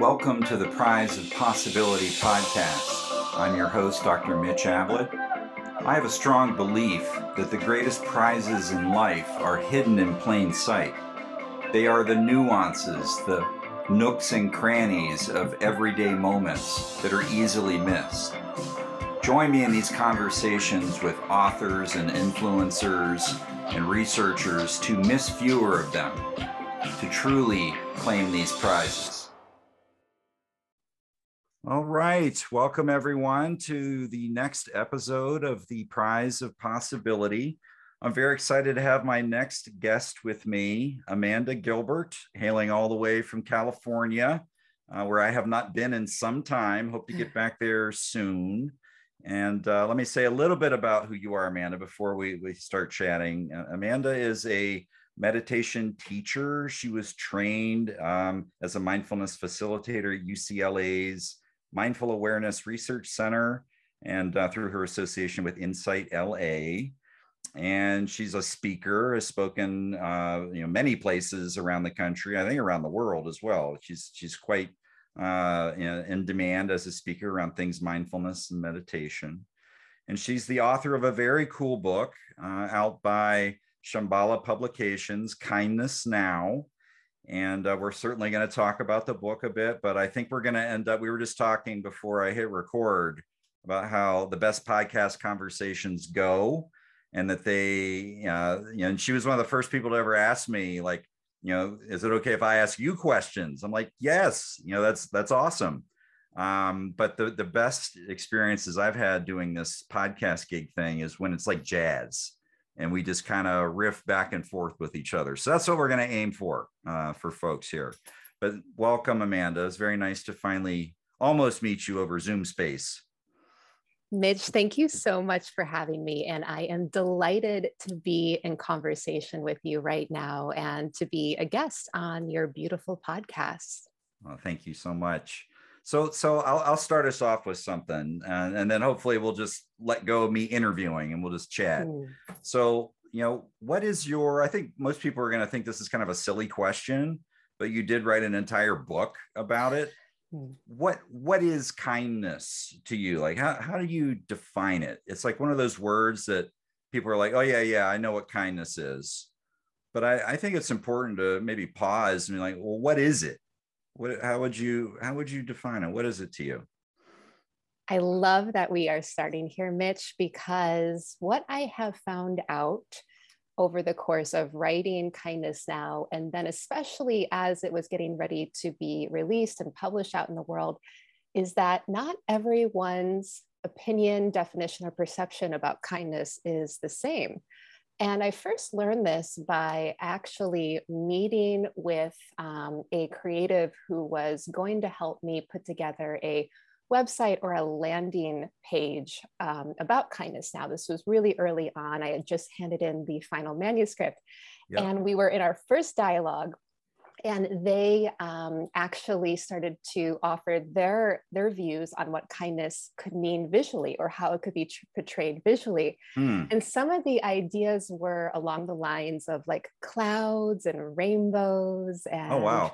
Welcome to the Prize of Possibility podcast. I'm your host, Dr. Mitch Ablett. I have a strong belief that the greatest prizes in life are hidden in plain sight. They are the nuances, the nooks and crannies of everyday moments that are easily missed. Join me in these conversations with authors and influencers and researchers to miss fewer of them, to truly claim these prizes. All right. Welcome, everyone, to the next episode of the Prize of Possibility. I'm very excited to have my next guest with me, Amanda Gilbert, hailing all the way from California, uh, where I have not been in some time. Hope to get back there soon. And uh, let me say a little bit about who you are, Amanda, before we, we start chatting. Uh, Amanda is a meditation teacher. She was trained um, as a mindfulness facilitator at UCLA's Mindful Awareness Research Center and uh, through her association with Insight LA. And she's a speaker, has spoken, uh, you know, many places around the country. I think around the world as well. She's she's quite uh, in, in demand as a speaker around things mindfulness and meditation. And she's the author of a very cool book uh, out by Shambhala Publications, Kindness Now, and uh, we're certainly going to talk about the book a bit but i think we're going to end up we were just talking before i hit record about how the best podcast conversations go and that they uh, you know and she was one of the first people to ever ask me like you know is it okay if i ask you questions? I'm like yes you know that's that's awesome. Um, but the the best experiences i've had doing this podcast gig thing is when it's like jazz and we just kind of riff back and forth with each other. So that's what we're going to aim for uh, for folks here. But welcome, Amanda. It's very nice to finally almost meet you over Zoom space. Mitch, thank you so much for having me. And I am delighted to be in conversation with you right now and to be a guest on your beautiful podcast. Well, thank you so much. So, so I'll, I'll start us off with something, and, and then hopefully we'll just let go of me interviewing and we'll just chat. Ooh. So, you know, what is your? I think most people are going to think this is kind of a silly question, but you did write an entire book about it. Mm. What what is kindness to you? Like, how how do you define it? It's like one of those words that people are like, oh yeah, yeah, I know what kindness is. But I, I think it's important to maybe pause and be like, well, what is it? What how would you how would you define it? What is it to you? I love that we are starting here mitch because what i have found out over the course of writing kindness now and then especially as it was getting ready to be released and published out in the world is that not everyone's opinion definition or perception about kindness is the same and I first learned this by actually meeting with um, a creative who was going to help me put together a website or a landing page um, about kindness now. This was really early on. I had just handed in the final manuscript. Yep. And we were in our first dialogue and they um, actually started to offer their their views on what kindness could mean visually or how it could be tr- portrayed visually. Hmm. and some of the ideas were along the lines of like clouds and rainbows and oh wow.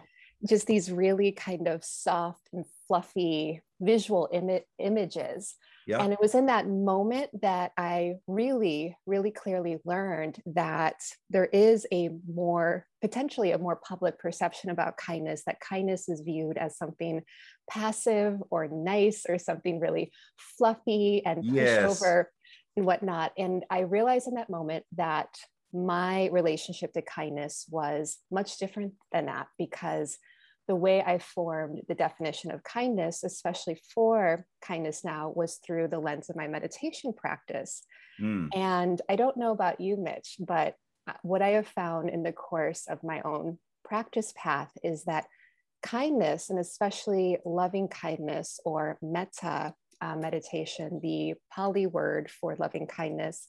just these really kind of soft and fluffy visual Im- images yeah. And it was in that moment that I really, really clearly learned that there is a more, potentially a more public perception about kindness, that kindness is viewed as something passive or nice or something really fluffy and pushed yes. over and whatnot. And I realized in that moment that my relationship to kindness was much different than that because the way I formed the definition of kindness, especially for kindness now, was through the lens of my meditation practice. Mm. And I don't know about you, Mitch, but uh, what I have found in the course of my own practice path is that kindness, and especially loving kindness or metta uh, meditation, the Pali word for loving kindness,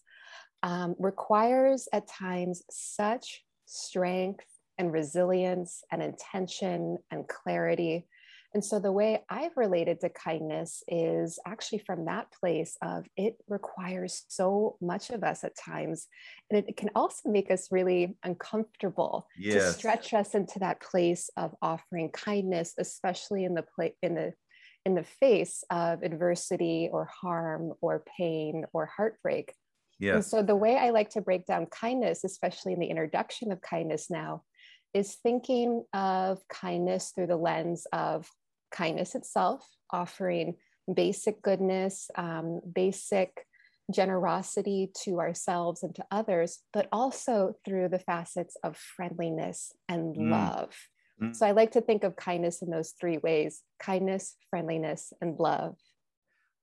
um, requires at times such strength and resilience and intention and clarity. And so the way I've related to kindness is actually from that place of it requires so much of us at times. And it, can also make us really uncomfortable yes. to stretch us into that place of offering kindness, especially in the place in the in the face of adversity or harm or pain or heartbreak. Yeah. And so the way I like to break down kindness, especially in the introduction of kindness now, is thinking of kindness through the lens of kindness itself, offering basic goodness, um, basic generosity to ourselves and to others, but also through the facets of friendliness and mm. love. Mm. So I like to think of kindness in those three ways kindness, friendliness, and love.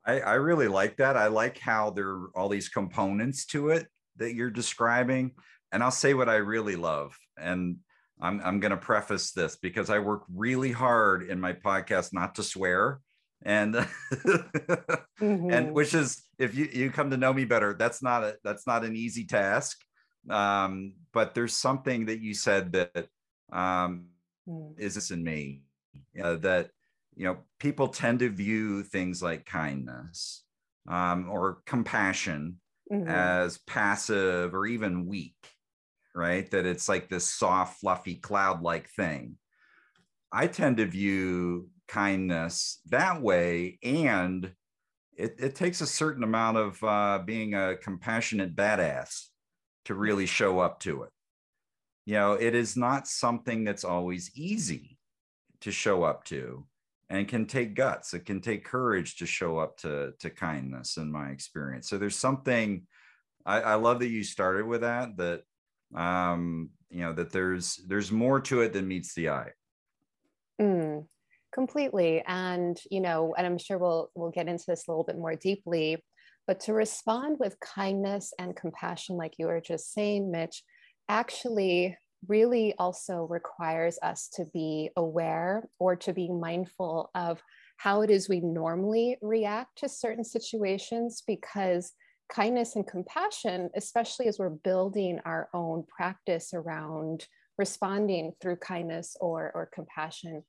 I, I really like that. I like how there are all these components to it that you're describing. And I'll say what I really love. And I'm, I'm going to preface this because I work really hard in my podcast not to swear. And mm-hmm. and which is if you, you come to know me better, that's not a that's not an easy task. Um, but there's something that you said that um, mm. is this in me uh, that you know people tend to view things like kindness um, or compassion mm-hmm. as passive or even weak right? That it's like this soft, fluffy, cloud like thing. I tend to view kindness that way. And it, it takes a certain amount of uh, being a compassionate badass to really show up to it. You know, it is not something that's always easy to show up to and can take guts. It can take courage to show up to, to kindness in my experience. So there's something I, I love that you started with that, that um, you know that there's there's more to it than meets the eye. Mm, completely. And you know and i'm sure we'll we'll get into this a little bit more deeply but to respond with kindness and compassion like you were just saying mitch actually really also requires us to be aware or to be mindful of how it is we normally react to certain situations because kindness and compassion, especially as we're building our own practice around responding through kindness or, or compassion,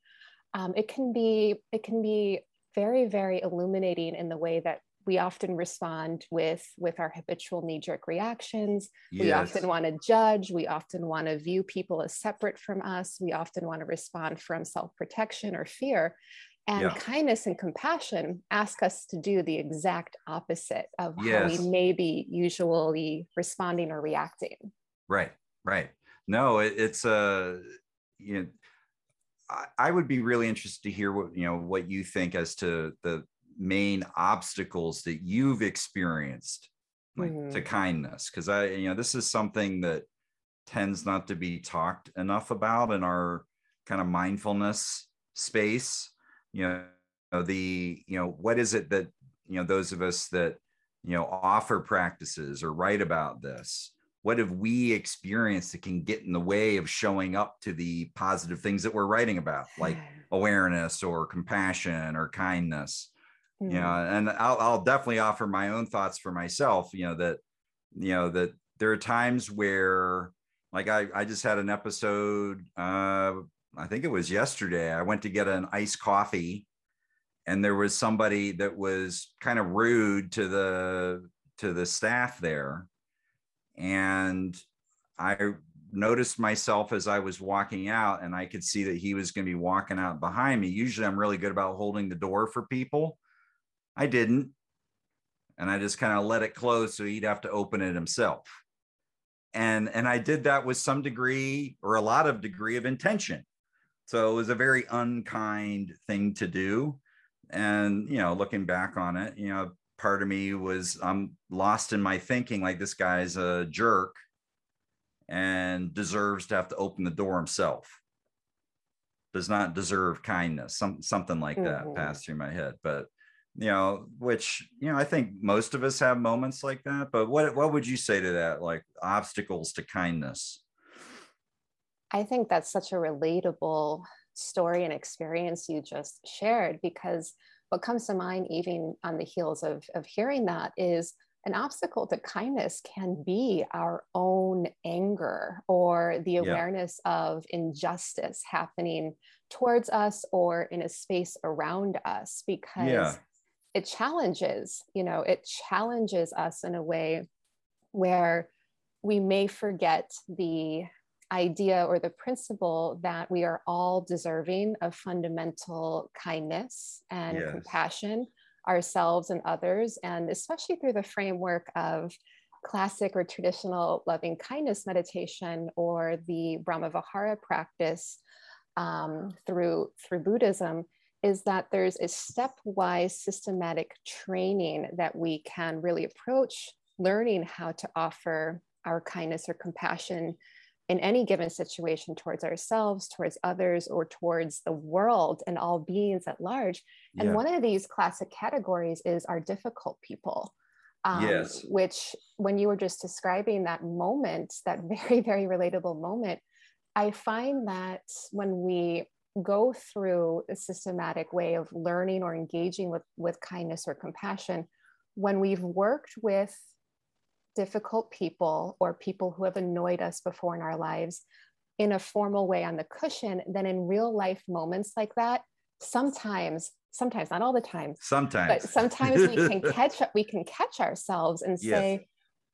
um, it can be it can be very very illuminating in the way that we often respond with with our habitual knee-jerk reactions. Yes. we often want to judge. We often want to view people as separate from us. We often want to respond from self-protection or fear and yeah. kindness and compassion ask us to do the exact opposite of yes. how we may be usually responding or reacting. Right, right. No, it, it's a, uh, you know, I, I would be really interested to hear what, you know, what you think as to the main obstacles that you've experienced like, mm-hmm. to kindness. Cause I, you know, this is something that tends not to be talked enough about in our kind of mindfulness space you know the you know what is it that you know those of us that you know offer practices or write about this what have we experienced that can get in the way of showing up to the positive things that we're writing about like awareness or compassion or kindness mm-hmm. you know and I'll, I'll definitely offer my own thoughts for myself you know that you know that there are times where like i i just had an episode uh I think it was yesterday. I went to get an iced coffee and there was somebody that was kind of rude to the to the staff there and I noticed myself as I was walking out and I could see that he was going to be walking out behind me. Usually I'm really good about holding the door for people. I didn't. And I just kind of let it close so he'd have to open it himself. And and I did that with some degree or a lot of degree of intention. So it was a very unkind thing to do. And, you know, looking back on it, you know, part of me was I'm lost in my thinking like this guy's a jerk and deserves to have to open the door himself. Does not deserve kindness. Some something like that mm-hmm. passed through my head. But you know, which you know, I think most of us have moments like that. But what what would you say to that? Like obstacles to kindness? I think that's such a relatable story and experience you just shared because what comes to mind, even on the heels of, of hearing that, is an obstacle to kindness can be our own anger or the awareness yeah. of injustice happening towards us or in a space around us because yeah. it challenges, you know, it challenges us in a way where we may forget the idea or the principle that we are all deserving of fundamental kindness and yes. compassion ourselves and others, and especially through the framework of classic or traditional loving kindness meditation or the Brahmavihara practice um, through, through Buddhism, is that there's a stepwise systematic training that we can really approach learning how to offer our kindness or compassion in any given situation towards ourselves, towards others, or towards the world and all beings at large. And yeah. one of these classic categories is our difficult people. Um, yes. Which, when you were just describing that moment, that very, very relatable moment, I find that when we go through a systematic way of learning or engaging with, with kindness or compassion, when we've worked with difficult people or people who have annoyed us before in our lives in a formal way on the cushion, then in real life moments like that, sometimes, sometimes not all the time, sometimes, but sometimes we can catch we can catch ourselves and say, yes.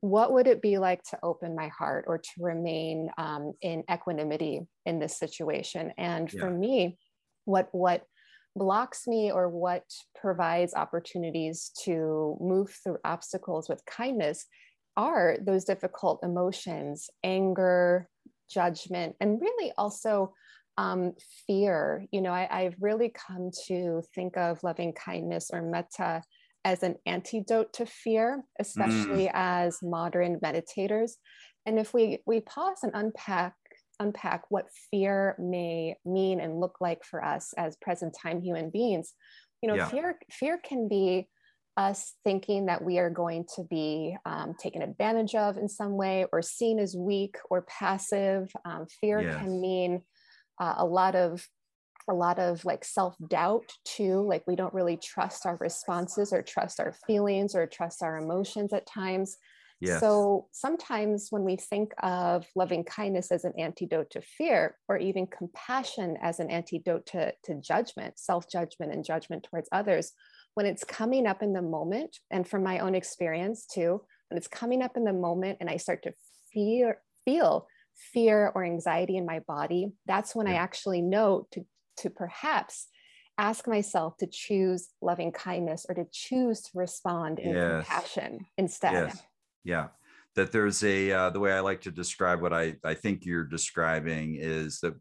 what would it be like to open my heart or to remain um, in equanimity in this situation? And yeah. for me, what what blocks me or what provides opportunities to move through obstacles with kindness are those difficult emotions anger judgment and really also um, fear you know I, have really come to think of loving kindness or metta as an antidote to fear especially mm. as modern meditators and if we we pause and unpack unpack what fear may mean and look like for us as present time human beings you know yeah. fear fear can be us thinking that we are going to be um, taken advantage of in some way or seen as weak or passive. Um, fear yes. can mean uh, a lot of a lot of like self-doubt too like we don't really trust our responses or trust our feelings or trust our emotions at times yes. so sometimes when we think of loving kindness as an antidote to fear or even compassion as an antidote to, to judgment self-judgment and judgment towards others when it's coming up in the moment, and from my own experience too, when it's coming up in the moment and I start to fear, feel fear or anxiety in my body, that's when yeah. I actually know to, to perhaps ask myself to choose loving kindness or to choose to respond in yes. compassion instead. Yes. Yeah. That there's a, uh, the way I like to describe what I, I think you're describing is that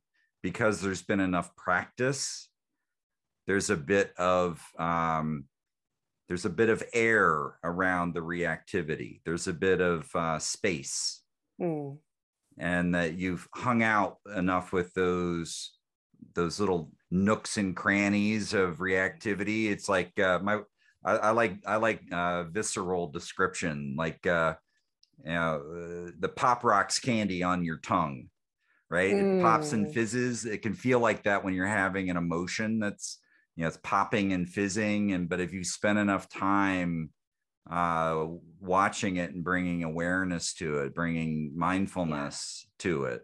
because there's been enough practice there's a bit of um, there's a bit of air around the reactivity. There's a bit of uh, space, mm. and that you've hung out enough with those those little nooks and crannies of reactivity. It's like uh, my I, I, like I like uh, visceral description, like uh, you know, uh, the pop rocks candy on your tongue, right? Mm. It pops and mm. fizzes. It can feel like that when you're having an emotion that's you know it's popping and fizzing and but if you spend enough time uh watching it and bringing awareness to it bringing mindfulness yeah. to it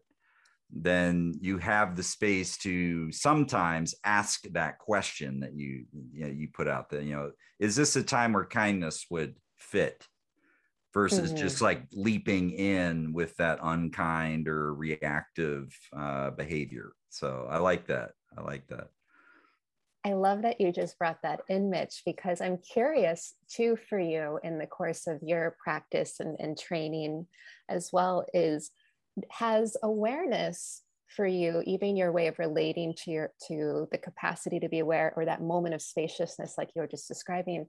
then you have the space to sometimes ask that question that you you, know, you put out there you know is this a time where kindness would fit versus mm-hmm. just like leaping in with that unkind or reactive uh, behavior so i like that i like that I love that you just brought that in, Mitch, because I'm curious too for you in the course of your practice and, and training as well is has awareness for you, even your way of relating to your to the capacity to be aware or that moment of spaciousness like you were just describing,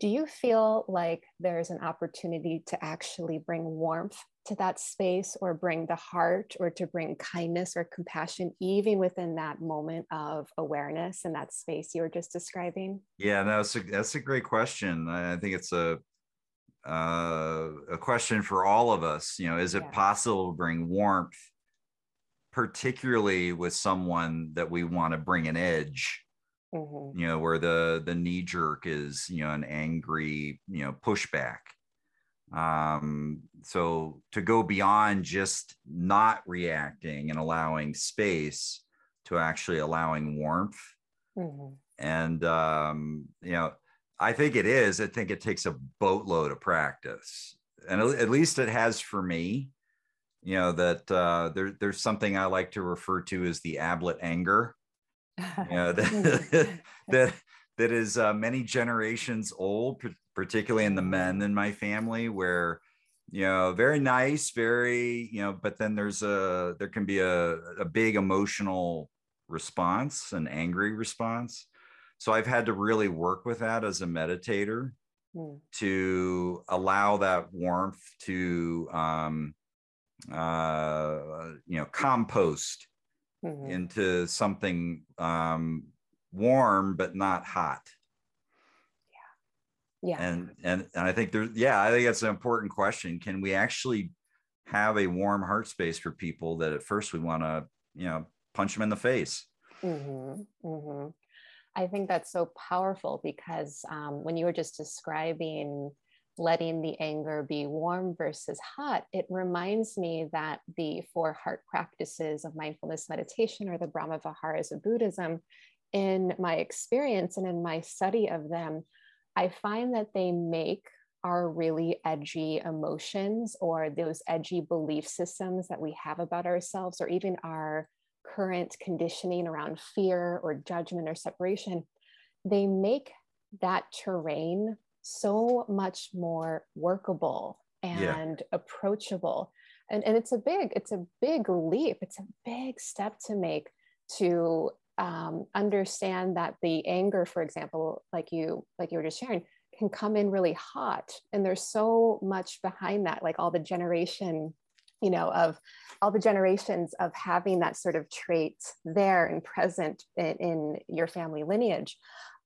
do you feel like there's an opportunity to actually bring warmth to that space or bring the heart or to bring kindness or compassion even within that moment of awareness and that space you were just describing? Yeah no, that's a, that's a great question. I think it's a uh, a question for all of us you know is it yeah. possible to bring warmth particularly with someone that we want to bring an edge mm-hmm. you know where the the knee jerk is you know an angry you know pushback Um, so to go beyond just not reacting and allowing space to actually allowing warmth. Mm-hmm. And, um, you know, I think it is. I think it takes a boatload of practice. And at least it has for me, you know, that uh, there, there's something I like to refer to as the Ablett anger. You know, that, that, that is uh, many generations old, particularly in the men in my family, where you know very nice very you know but then there's a there can be a, a big emotional response an angry response so i've had to really work with that as a meditator mm. to allow that warmth to um uh you know compost mm-hmm. into something um warm but not hot yeah yeah. and and and i think there's yeah i think that's an important question can we actually have a warm heart space for people that at first we want to you know punch them in the face mm-hmm, mm-hmm. i think that's so powerful because um, when you were just describing letting the anger be warm versus hot it reminds me that the four heart practices of mindfulness meditation or the brahma viharas of buddhism in my experience and in my study of them I find that they make our really edgy emotions or those edgy belief systems that we have about ourselves, or even our current conditioning around fear or judgment or separation, they make that terrain so much more workable and yeah. approachable. And, and it's a big, it's a big leap. It's a big step to make to um, understand that the anger, for example, like you like you were just sharing, can come in really hot, and there's so much behind that, like all the generation, you know, of all the generations of having that sort of trait there and present in, in your family lineage.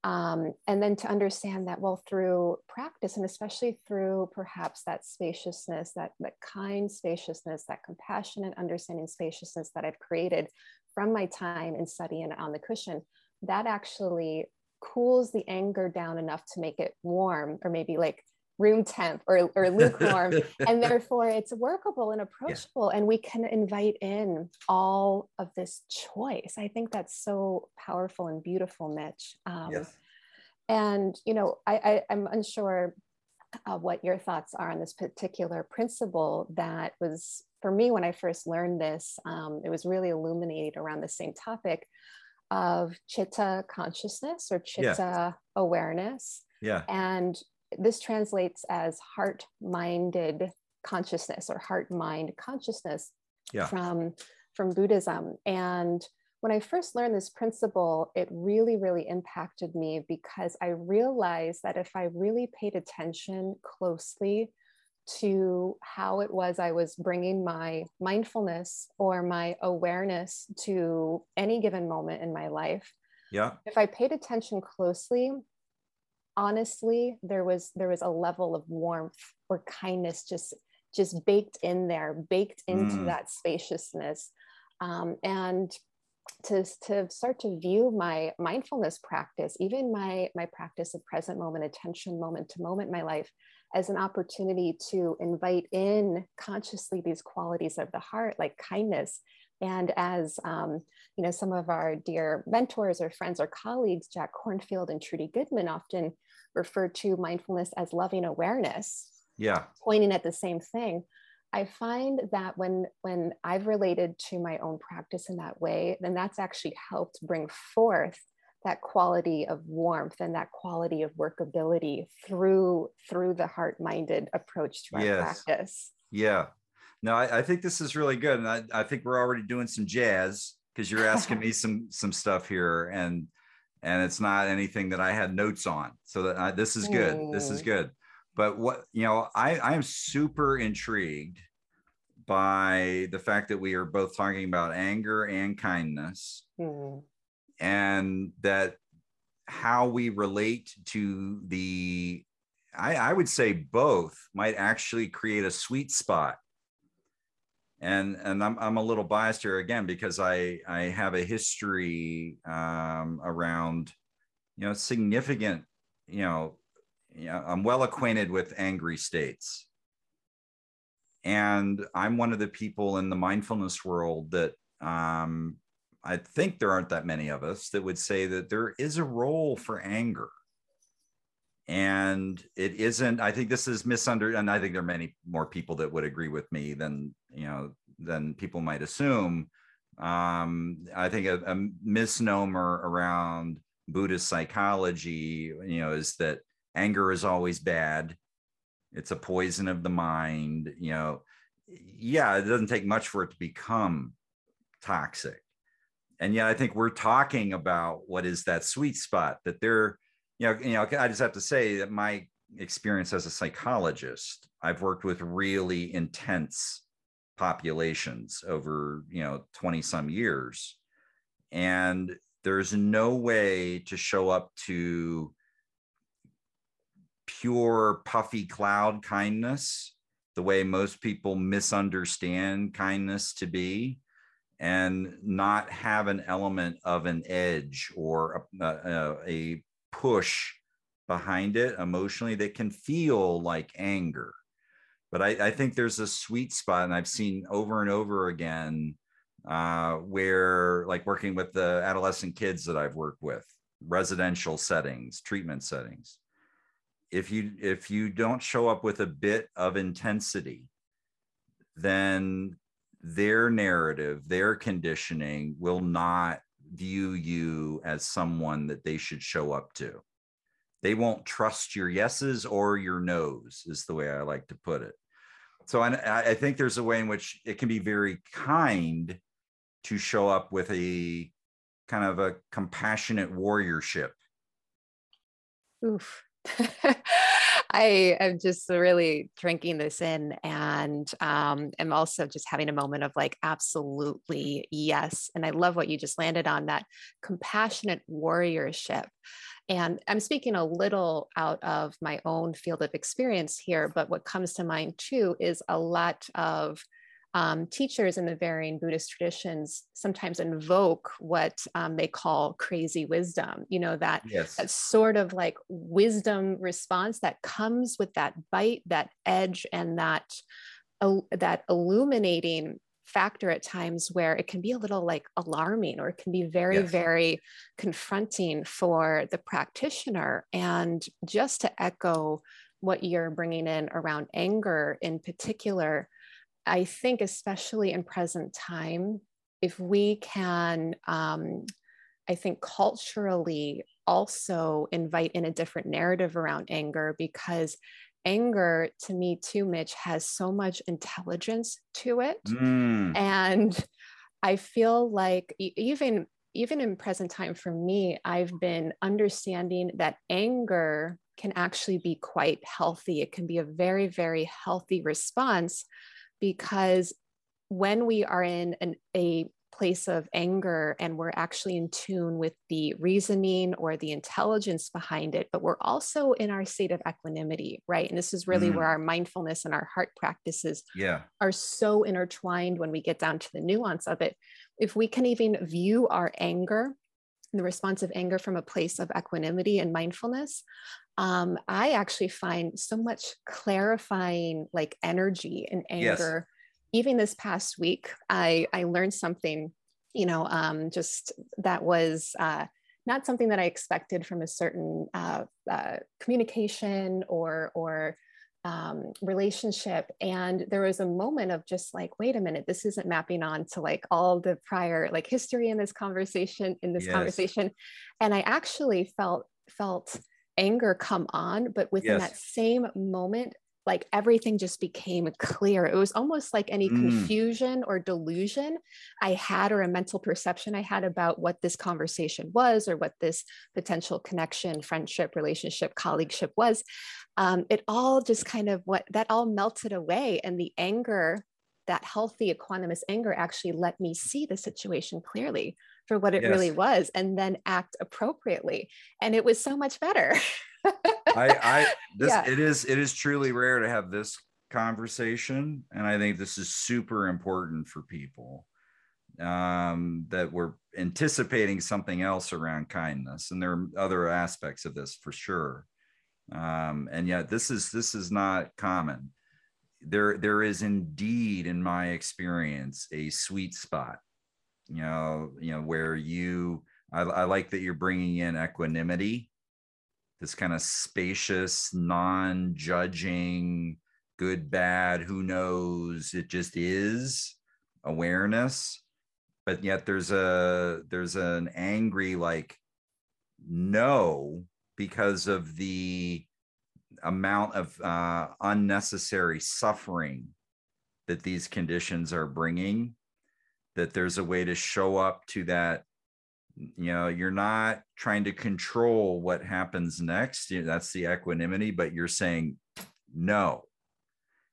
Um, and then to understand that well through practice and especially through perhaps that spaciousness that that kind spaciousness that compassionate understanding spaciousness that i've created from my time in studying on the cushion, that actually cools the anger down enough to make it warm or maybe like room temp or, or lukewarm and therefore it's workable and approachable yeah. and we can invite in all of this choice i think that's so powerful and beautiful mitch um, yes. And you know I, I am unsure uh, what your thoughts are on this particular principle that was for me, when I first learned this, um, it was really illuminated around the same topic of chitta consciousness or chitta yeah. awareness. Yeah. And this translates as heart minded consciousness or heart mind consciousness yeah. from, from Buddhism. And when I first learned this principle, it really, really impacted me because I realized that if I really paid attention closely to how it was I was bringing my mindfulness or my awareness to any given moment in my life. Yeah. If I paid attention closely, honestly, there was there was a level of warmth or kindness just just baked in there, baked into mm. that spaciousness. Um, and to, to start to view my mindfulness practice, even my my practice of present moment attention, moment to moment, my life as an opportunity to invite in consciously these qualities of the heart, like kindness. And as um, you know, some of our dear mentors or friends or colleagues, Jack Kornfield and Trudy Goodman, often refer to mindfulness as loving awareness. Yeah, pointing at the same thing. I find that when when I've related to my own practice in that way, then that's actually helped bring forth that quality of warmth and that quality of workability through through the heart-minded approach to our yes. practice yeah no I, I, think this is really good and I, I think we're already doing some jazz because you're asking me some some stuff here and and it's not anything that i had notes on so that I, this is good mm. this is mm. good but what you know i i am super intrigued by the fact that we are both talking about anger and kindness mm and that how we relate to the I, I, would say both might actually create a sweet spot. And and I'm, I'm a little biased here again because i i have a history um, around you know significant you know know i'm well acquainted with angry states. And i'm one of the people in the mindfulness world that um, i think there aren't that many of us that would say that there is a role for anger. And it isn't i think this is misunderstood and i think there are many more people that would agree with me than you know than people might assume. Um, i think a, a misnomer around buddhist psychology you know is that anger is always bad. It's a poison of the mind you know. Yeah it doesn't take much for it to become toxic. And yet i think we're talking about what is that sweet spot that there you know, you know, I just have to say that my experience as a psychologist, I've worked with really intense populations over, you know, 20 some years. And there's no way to show up to pure puffy cloud kindness the way most people misunderstand kindness to be and not have an element of an edge or a, a, a push behind it emotionally that can feel like anger. But I, I think there's a sweet spot, and I've seen over and over again uh, where, like, working with the adolescent kids that I've worked with, residential settings, treatment settings. If you if you don't show up with a bit of intensity, then their narrative, their conditioning will not view you as someone that they should show up to. They won't trust your yeses or your nos, is the way I like to put it. So I, I think there's a way in which it can be very kind to show up with a kind of a compassionate warriorship. Oof. I am just really drinking this in and um, am also just having a moment of like, absolutely yes. And I love what you just landed on that compassionate warriorship. And I'm speaking a little out of my own field of experience here, but what comes to mind too is a lot of um, teachers in the varying Buddhist traditions sometimes invoke what um, they call crazy wisdom, you know, that, yes. that sort of like wisdom response that comes with that bite, that edge, and that, uh, that illuminating factor at times where it can be a little like alarming or it can be very, yes. very confronting for the practitioner. And just to echo what you're bringing in around anger in particular, I think, especially in present time, if we can, um, I think, culturally also invite in a different narrative around anger because anger to me too mitch has so much intelligence to it mm. and i feel like even even in present time for me i've been understanding that anger can actually be quite healthy it can be a very very healthy response because when we are in an, a place of anger and we're actually in tune with the reasoning or the intelligence behind it, but we're also in our state of equanimity, right? And this is really mm. where our mindfulness and our heart practices yeah. are so intertwined when we get down to the nuance of it. If we can even view our anger, the response of anger from a place of equanimity and mindfulness, um, I actually find so much clarifying like energy and anger. Yes. Even this past week, I, I learned something, you know, um, just that was uh, not something that I expected from a certain uh, uh, communication or, or um, relationship. And there was a moment of just like, wait a minute, this isn't mapping on to like all the prior like history in this conversation, in this yes. conversation. And I actually felt, felt anger come on, but within yes. that same moment, like everything just became clear. It was almost like any mm. confusion or delusion I had or a mental perception I had about what this conversation was or what this potential connection, friendship, relationship, colleagueship was. Um, it all just kind of what that all melted away. And the anger, that healthy equanimous anger, actually let me see the situation clearly for what it yes. really was and then act appropriately and it was so much better i i this yeah. it is it is truly rare to have this conversation and i think this is super important for people um that we're anticipating something else around kindness and there are other aspects of this for sure um and yet this is this is not common there there is indeed in my experience a sweet spot you know you know where you I, I like that you're bringing in equanimity. This kind of spacious non-judging good bad who knows? It just is awareness. But yet there's a there's an angry like no because of the amount of uh, unnecessary suffering that these conditions are bringing that there's a way to show up to that you know you're not trying to control what happens next that's the equanimity but you're saying no.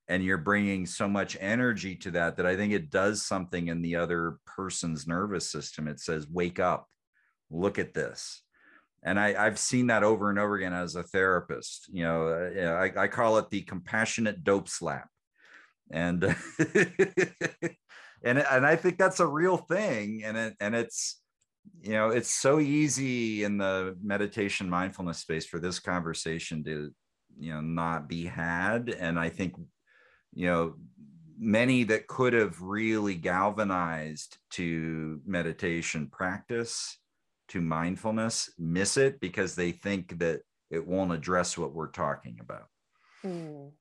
And you're bringing so much energy to that that i think it does something in the other person's nervous system. It says wake up. Look at this. And I, have seen that over and over again as a therapist. You know, uh, I, I call it the compassionate dope slap, and and and I think that's a real thing. And it and it's you know it's so easy in the meditation mindfulness space for this conversation to you know not be had. And I think you know many that could have really galvanized to meditation practice to mindfulness miss it because they think that it won't address what we're talking about. Mm.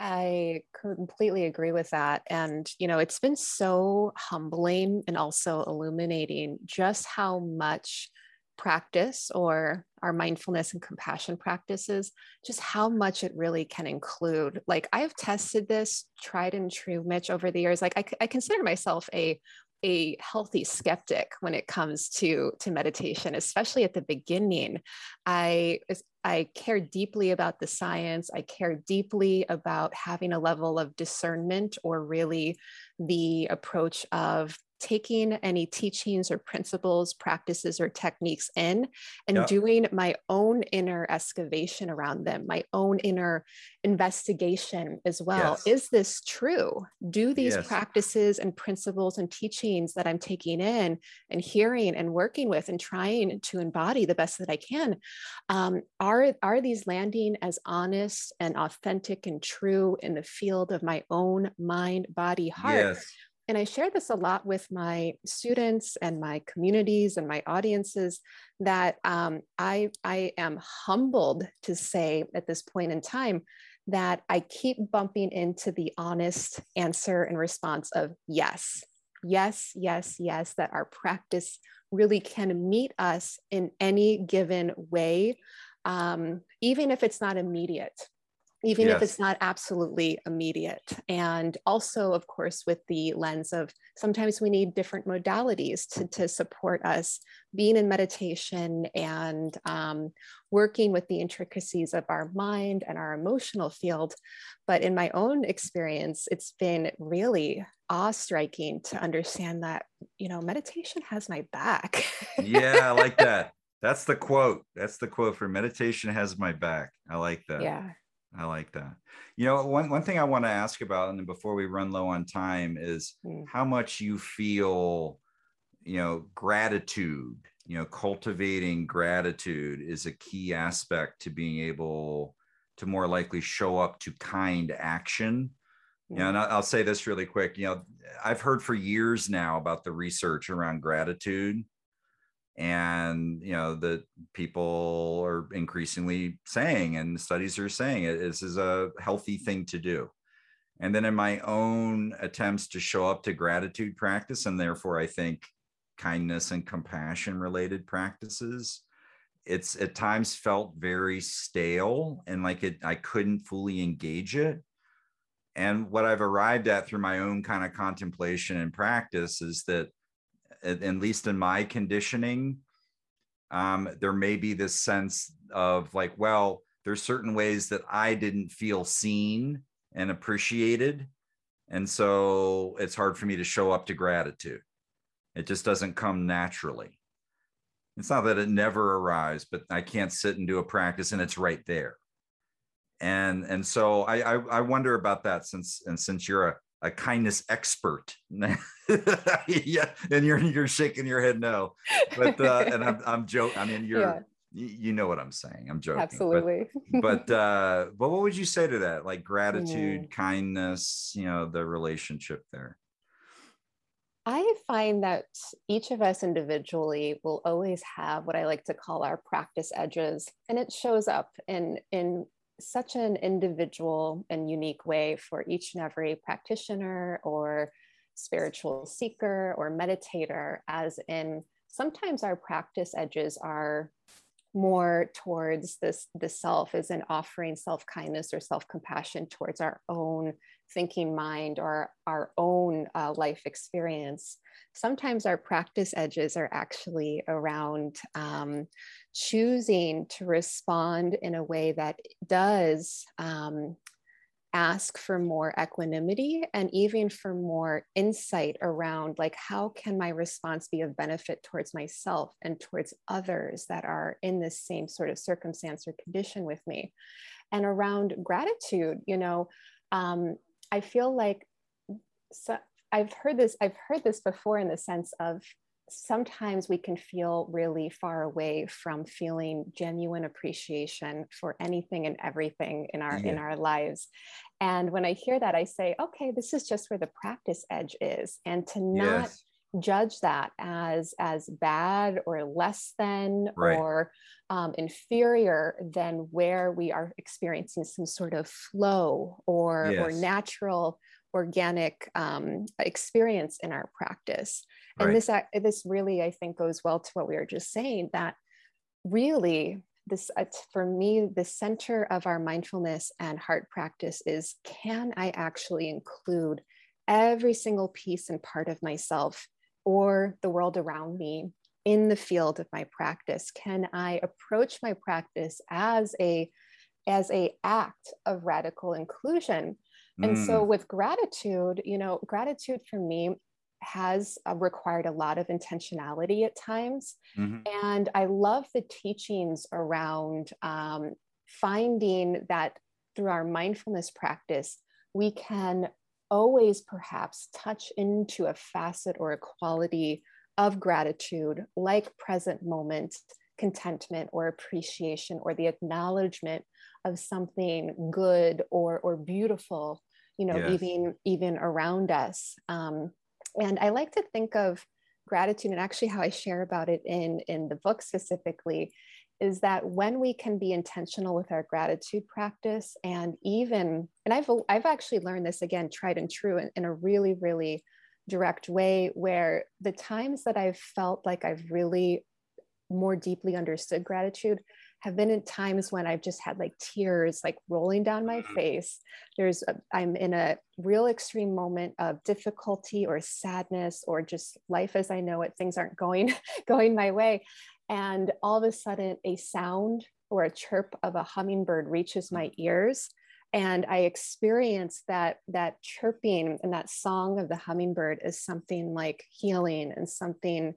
I completely agree with that. And, you know, it's been so humbling and also illuminating just how much practice or our mindfulness and compassion practices, just how much it really can include. Like, I have tested this tried and true, Mitch, over the years. Like, I, I consider myself a a healthy skeptic when it comes to to meditation especially at the beginning. I i care deeply about the science. I care deeply about having a level of discernment or really the approach of taking any teachings or principles, practices, or techniques in and yeah. doing my own inner excavation around them, my own inner investigation as well. Yes. Is this true? Do these yes. practices and principles and teachings that I'm taking in and hearing and working with and trying to embody the best that I can, um, are, are these landing as honest and authentic and true in the field of my own mind, body, heart? Yes and I share this a lot with my students and my communities and my audiences that um, I, I am humbled to say at this point in time that I keep bumping into the honest answer and response of yes, yes, yes, yes, that our practice really can meet us in any given way, um, even if it's not immediate even yes. if it's not absolutely immediate. And also, of course, with the lens of sometimes we need different modalities to, to support us being in meditation and um, working with the intricacies of our mind and our emotional field. But in my own experience, it's been really awe striking to understand that, you know, meditation has my back. yeah, I like that. That's the quote. That's the quote for meditation has my back. I like that. Yeah. I like that. You know, one, one thing I want to ask about, and before we run low on time, is mm. how much you feel, you know, gratitude, you know, cultivating gratitude is a key aspect to being able to more likely show up to kind action. Mm. You know, and I'll say this really quick. You know, I've heard for years now about the research around gratitude and you know that people are increasingly saying and studies are saying it this is a healthy thing to do. And then in my own attempts to show up to gratitude practice and therefore i think kindness and compassion related practices it's at times felt very stale and like it i couldn't fully engage it. And what i've arrived at through my own kind of contemplation and practice is that at, at least in my conditioning, um, there may be this sense of like, well, there's certain ways that I didn't feel seen and appreciated. And so it's hard for me to show up to gratitude. It just doesn't come naturally. It's not that it never arrives, but I can't sit and do a practice and it's right there. And and so I I, I wonder about that since and since you're a a kindness expert. yeah, and you're you're shaking your head no, but uh, and I'm I'm joking. I mean, you're yeah. you know what i'm saying i'm joking absolutely but, but uh but what would you say to that like gratitude mm. kindness you know the relationship there I find that each of us individually will always have what I like to call our practice edges, and it shows up in in such an individual and unique way for each and every practitioner or spiritual seeker or meditator, as in sometimes our practice edges are more towards this the self is in offering self-kindness or self-compassion towards our own thinking mind or our own uh, life experience. Sometimes our practice edges are actually around um, choosing to respond in a way that does um, ask for more equanimity and even for more insight around like how can my response be of benefit towards myself and towards others that are in this same sort of circumstance or condition with me? And around gratitude you know um, i feel like so i've heard this i've heard this before in the sense of sometimes we can feel really far away from feeling genuine appreciation for anything and everything in our yeah. in our lives and when i hear that i say okay this is just where the practice edge is and to not yes. judge that as as bad or less than right. or um, inferior than where we are experiencing some sort of flow or yes. or natural organic um, experience in our practice. And right. this this really, I think, goes well to what we were just saying. That really, this uh, for me, the center of our mindfulness and heart practice is: can I actually include every single piece and part of myself or the world around me in the field of my practice? Can I approach my practice as a as a act of radical inclusion? And mm. so with gratitude, you know, gratitude for me has uh, required a lot of intentionality at times. Mm-hmm. And I love the teachings around um, finding that through our mindfulness practice, we can always perhaps touch into a facet or a quality of gratitude, like present moment contentment or appreciation or the acknowledgement of something good or, or beautiful you know yes. even even around us um, and i like to think of gratitude and actually how i share about it in in the book specifically is that when we can be intentional with our gratitude practice and even and i've i've actually learned this again tried and true in, in a really really direct way where the times that i've felt like i've really more deeply understood gratitude have been in times when I've just had like tears like rolling down my mm-hmm. face. There's a, I'm in a real extreme moment of difficulty or sadness or just life as I know it. Things aren't going going my way, and all of a sudden a sound or a chirp of a hummingbird reaches my ears and i experience that that chirping and that song of the hummingbird is something like healing and something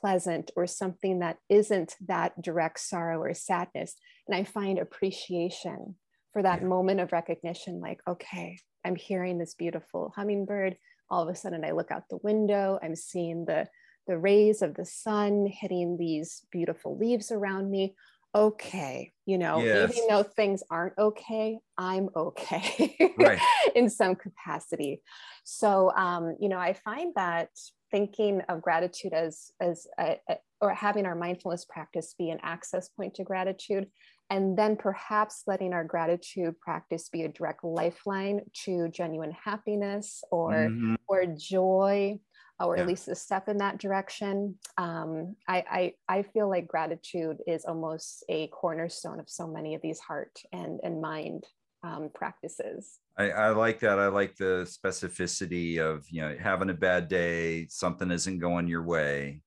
pleasant or something that isn't that direct sorrow or sadness. And I find appreciation for that yeah. moment of recognition like, okay, I'm hearing this beautiful hummingbird. All of a sudden, I look out the window, I'm seeing the, the rays of the sun hitting these beautiful leaves around me. Okay, you know, yes. even though things aren't okay, I'm okay right. in some capacity. So, um, you know, I find that thinking of gratitude as as a, a, or having our mindfulness practice be an access point to gratitude and then perhaps letting our gratitude practice be a direct lifeline to genuine happiness or mm-hmm. or joy or yeah. at least a step in that direction um, I, I, I feel like gratitude is almost a cornerstone of so many of these heart and and mind um, practices. I, I, like that. I like the specificity of you know having a bad day, something isn't going your way,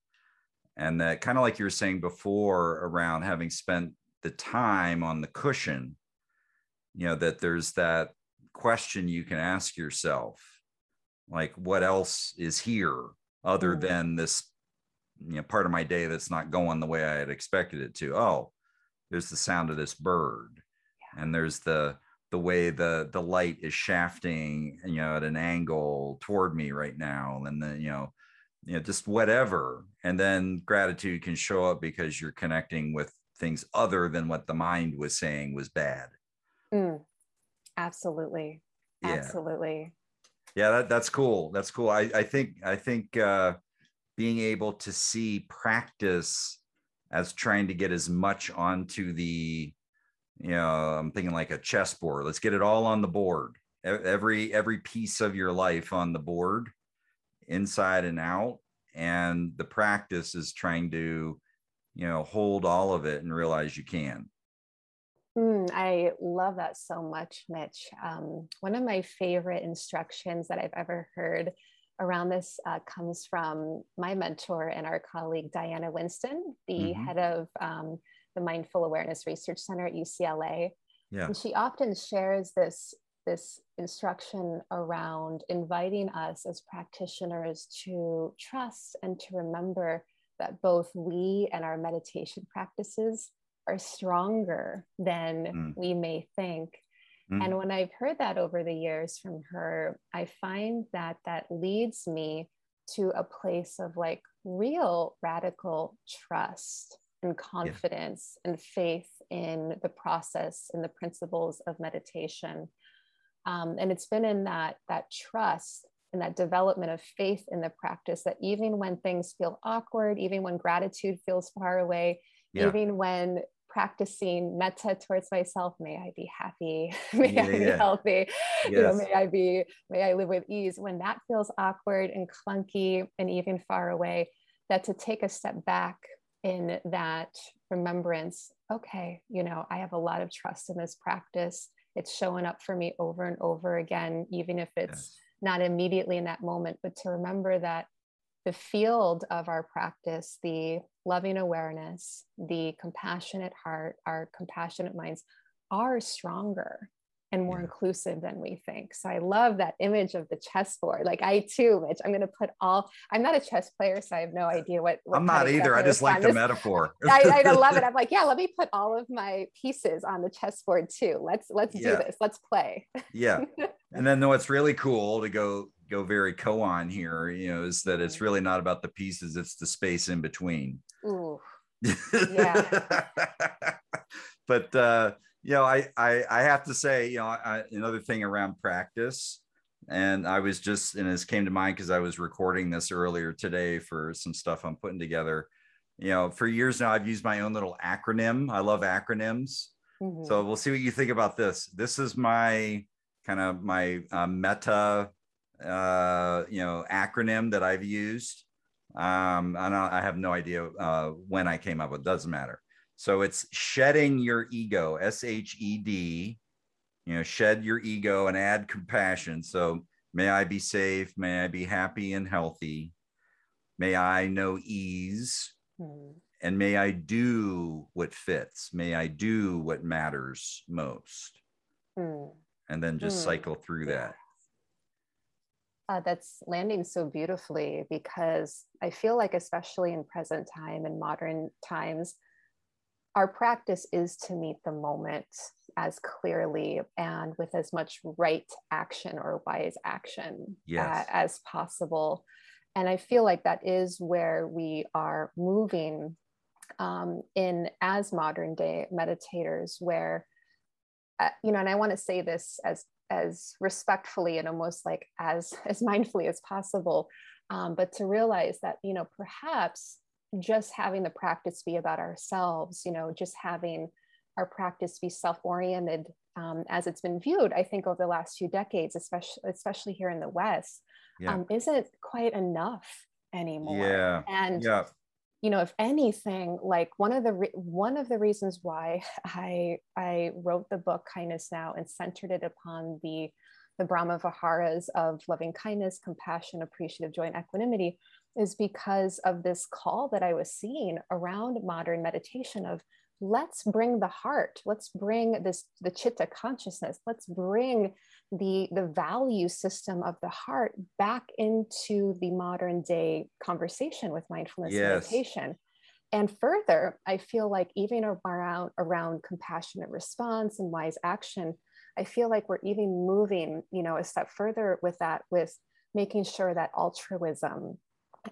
and that kind of like you were saying before around having spent the time on the cushion. You know that there's that question you can ask yourself, like what else is here other mm. than this you know part of my day that's not going the way I had expected it to. Oh, there's the sound of this bird, yeah. and there's the the way the the light is shafting you know at an angle toward me right now and then you know you know just whatever and then gratitude can show up because you're connecting with things other than what the mind was saying was bad. Mm, absolutely. Yeah. Absolutely. Yeah, that, that's cool. That's cool. I, I think I think uh, being able to see practice as trying to get as much onto the, you know, I'm thinking like a chessboard. Let's get it all on the board. Every every piece of your life on the board, inside and out. And the practice is trying to, you know, hold all of it and realize you can. Mm, I love that so much, Mitch. Um, one of my favorite instructions that I've ever heard around this uh, comes from my mentor and our colleague, Diana Winston, the mm-hmm. head of um, the Mindful Awareness Research Center at UCLA. Yeah. And she often shares this, this instruction around inviting us as practitioners to trust and to remember that both we and our meditation practices are stronger than mm. we may think. Mm. And when I've heard that over the years from her, I find that that leads me to a place of like real radical trust and confidence yeah. and faith in the process and the principles of meditation. Um, and it's been in that that trust and that development of faith in the practice that even when things feel awkward, even when gratitude feels far away, yeah. even when practicing metta towards myself may i be happy may yeah, i be yeah. healthy yes. you know may i be may i live with ease when that feels awkward and clunky and even far away that to take a step back in that remembrance okay you know i have a lot of trust in this practice it's showing up for me over and over again even if it's yes. not immediately in that moment but to remember that the field of our practice, the loving awareness, the compassionate heart, our compassionate minds are stronger and more yeah. inclusive than we think. So I love that image of the chessboard. Like I too, Mitch, I'm going to put all, I'm not a chess player, so I have no idea what. what I'm not either. I just like the this, metaphor. I, I love it. I'm like, yeah, let me put all of my pieces on the chessboard too. Let's, let's yeah. do this. Let's play. yeah. And then though, what's really cool to go go very koan here, you know, is that it's mm-hmm. really not about the pieces, it's the space in between. Ooh. Yeah. but uh, you know, I, I I have to say, you know, I, another thing around practice, and I was just and this came to mind because I was recording this earlier today for some stuff I'm putting together. You know, for years now, I've used my own little acronym. I love acronyms. Mm-hmm. So we'll see what you think about this. This is my kind of my uh, metta uh, you know acronym that I've used. Um, and I have no idea uh, when I came up with. It. Doesn't matter. So it's shedding your ego. S H E D. You know, shed your ego and add compassion. So may I be safe. May I be happy and healthy. May I know ease. Mm. And may I do what fits. May I do what matters most. Mm. And then just mm. cycle through that uh, that's landing so beautifully because I feel like, especially in present time and modern times, our practice is to meet the moment as clearly and with as much right action or wise action yes. uh, as possible. And I feel like that is where we are moving um, in as modern day meditators, where, uh, you know, and I want to say this as as respectfully and almost like as as mindfully as possible um, but to realize that you know perhaps just having the practice be about ourselves you know just having our practice be self-oriented um, as it's been viewed i think over the last few decades especially especially here in the west yeah. um, isn't quite enough anymore. Yeah. And yeah. you know if anything like one of the re- one of the reasons why i i wrote the book kindness now and centered it upon the the brahma viharas of loving kindness compassion appreciative joy and equanimity is because of this call that i was seeing around modern meditation of let's bring the heart. Let's bring this the chitta consciousness. Let's bring the the value system of the heart back into the modern day conversation with mindfulness yes. meditation. And further i feel like even around around compassionate response and wise action i feel like we're even moving you know a step further with that with making sure that altruism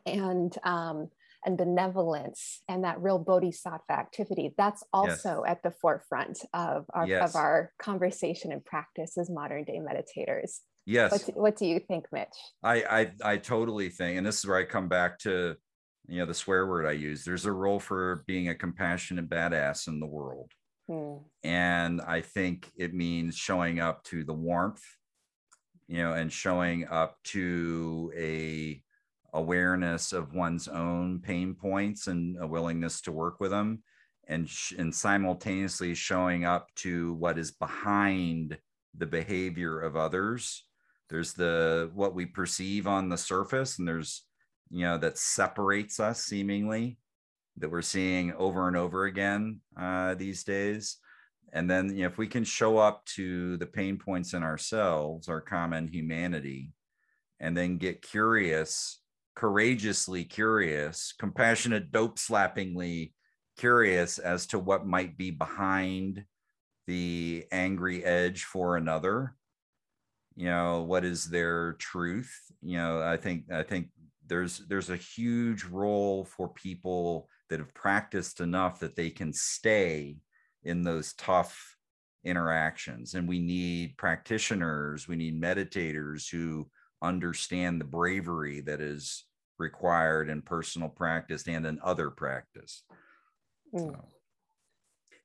and um, and benevolence and that real bodhisattva activity that's also yes. at the forefront of our, yes. of our conversation and practice as modern day meditators yes what, what do you think mitch I, I i totally think and this is where i come back to you know the swear word i use there's a role for being a compassionate badass in the world hmm. and i think it means showing up to the warmth you know and showing up to a awareness of one's own pain points and a willingness to work with them and sh- and simultaneously showing up to what is behind the behavior of others. There's the what we perceive on the surface and there's you know that separates us seemingly that we're seeing over and over again uh, these days. And then you know, if we can show up to the pain points in ourselves our common humanity and then get curious courageously curious, compassionate, dope slappingly curious as to what might be behind the angry edge for another. You know, what is their truth? You know, I think I think there's there's a huge role for people that have practiced enough that they can stay in those tough interactions and we need practitioners we need meditators who understand the bravery that is required in personal practice and in other practice. Mm. So.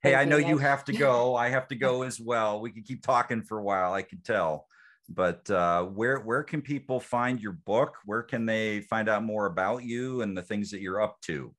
Hey, I know you have to go. I have to go as well. We can keep talking for a while. I can tell. But uh, where where can people find your book? Where can they find out more about you and the things that you're up to?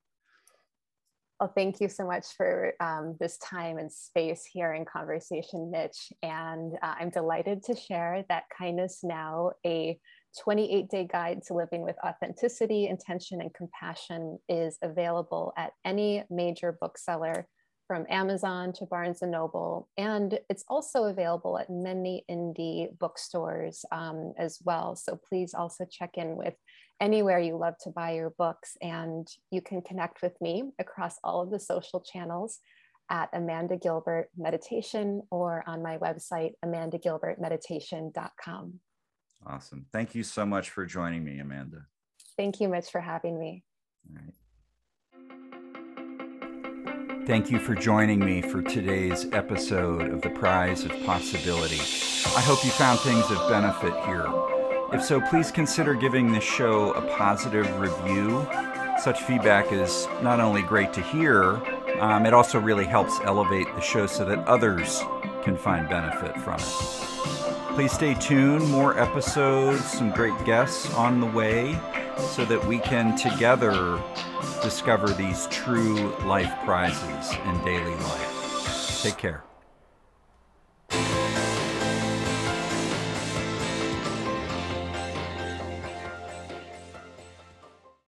Well, thank you so much for um, this time and space here in conversation, Mitch. And uh, I'm delighted to share that Kindness Now, a 28 day guide to living with authenticity, intention, and compassion is available at any major bookseller from Amazon to Barnes and Noble. And it's also available at many indie bookstores um, as well. So please also check in with anywhere you love to buy your books. And you can connect with me across all of the social channels at Amanda Gilbert Meditation or on my website, amandagilbertmeditation.com. Awesome. Thank you so much for joining me, Amanda. Thank you, much for having me. All right. Thank you for joining me for today's episode of The Prize of Possibility. I hope you found things of benefit here. If so, please consider giving this show a positive review. Such feedback is not only great to hear, um, it also really helps elevate the show so that others can find benefit from it. Please stay tuned. More episodes, some great guests on the way so that we can together discover these true life prizes in daily life. Take care.